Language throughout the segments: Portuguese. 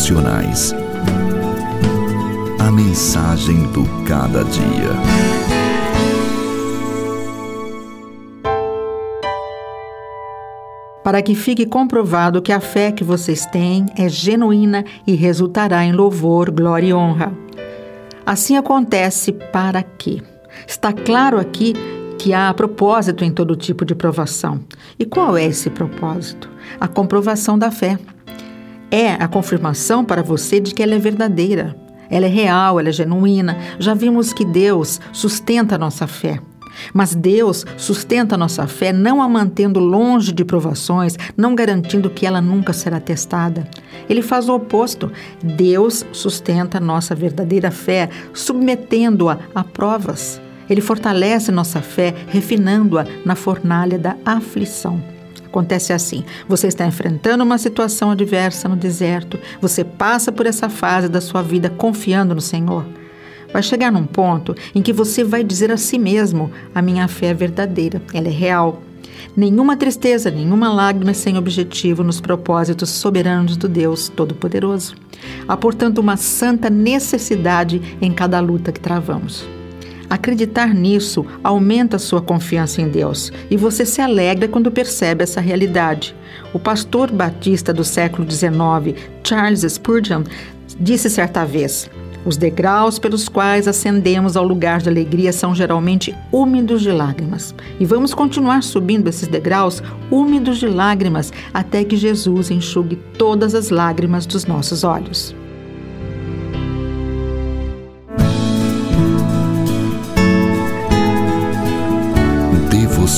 Devocionais. A mensagem do cada dia. Para que fique comprovado que a fé que vocês têm é genuína e resultará em louvor, glória e honra. Assim acontece para quê? Está claro aqui que há propósito em todo tipo de provação. E qual é esse propósito? A comprovação da fé. É a confirmação para você de que ela é verdadeira, ela é real, ela é genuína. Já vimos que Deus sustenta a nossa fé. Mas Deus sustenta a nossa fé não a mantendo longe de provações, não garantindo que ela nunca será testada. Ele faz o oposto. Deus sustenta a nossa verdadeira fé, submetendo-a a provas. Ele fortalece nossa fé, refinando-a na fornalha da aflição. Acontece assim: você está enfrentando uma situação adversa no deserto, você passa por essa fase da sua vida confiando no Senhor. Vai chegar num ponto em que você vai dizer a si mesmo: a minha fé é verdadeira, ela é real. Nenhuma tristeza, nenhuma lágrima sem objetivo nos propósitos soberanos do Deus Todo-Poderoso. Há, portanto, uma santa necessidade em cada luta que travamos. Acreditar nisso aumenta sua confiança em Deus e você se alegra quando percebe essa realidade. O pastor batista do século XIX, Charles Spurgeon, disse certa vez: Os degraus pelos quais ascendemos ao lugar de alegria são geralmente úmidos de lágrimas. E vamos continuar subindo esses degraus úmidos de lágrimas até que Jesus enxugue todas as lágrimas dos nossos olhos.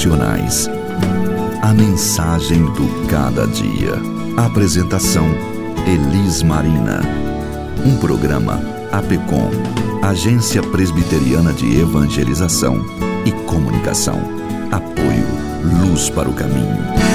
Devocionais. A mensagem do cada dia. Apresentação: Elis Marina. Um programa APECOM, Agência Presbiteriana de Evangelização e Comunicação. Apoio Luz para o Caminho.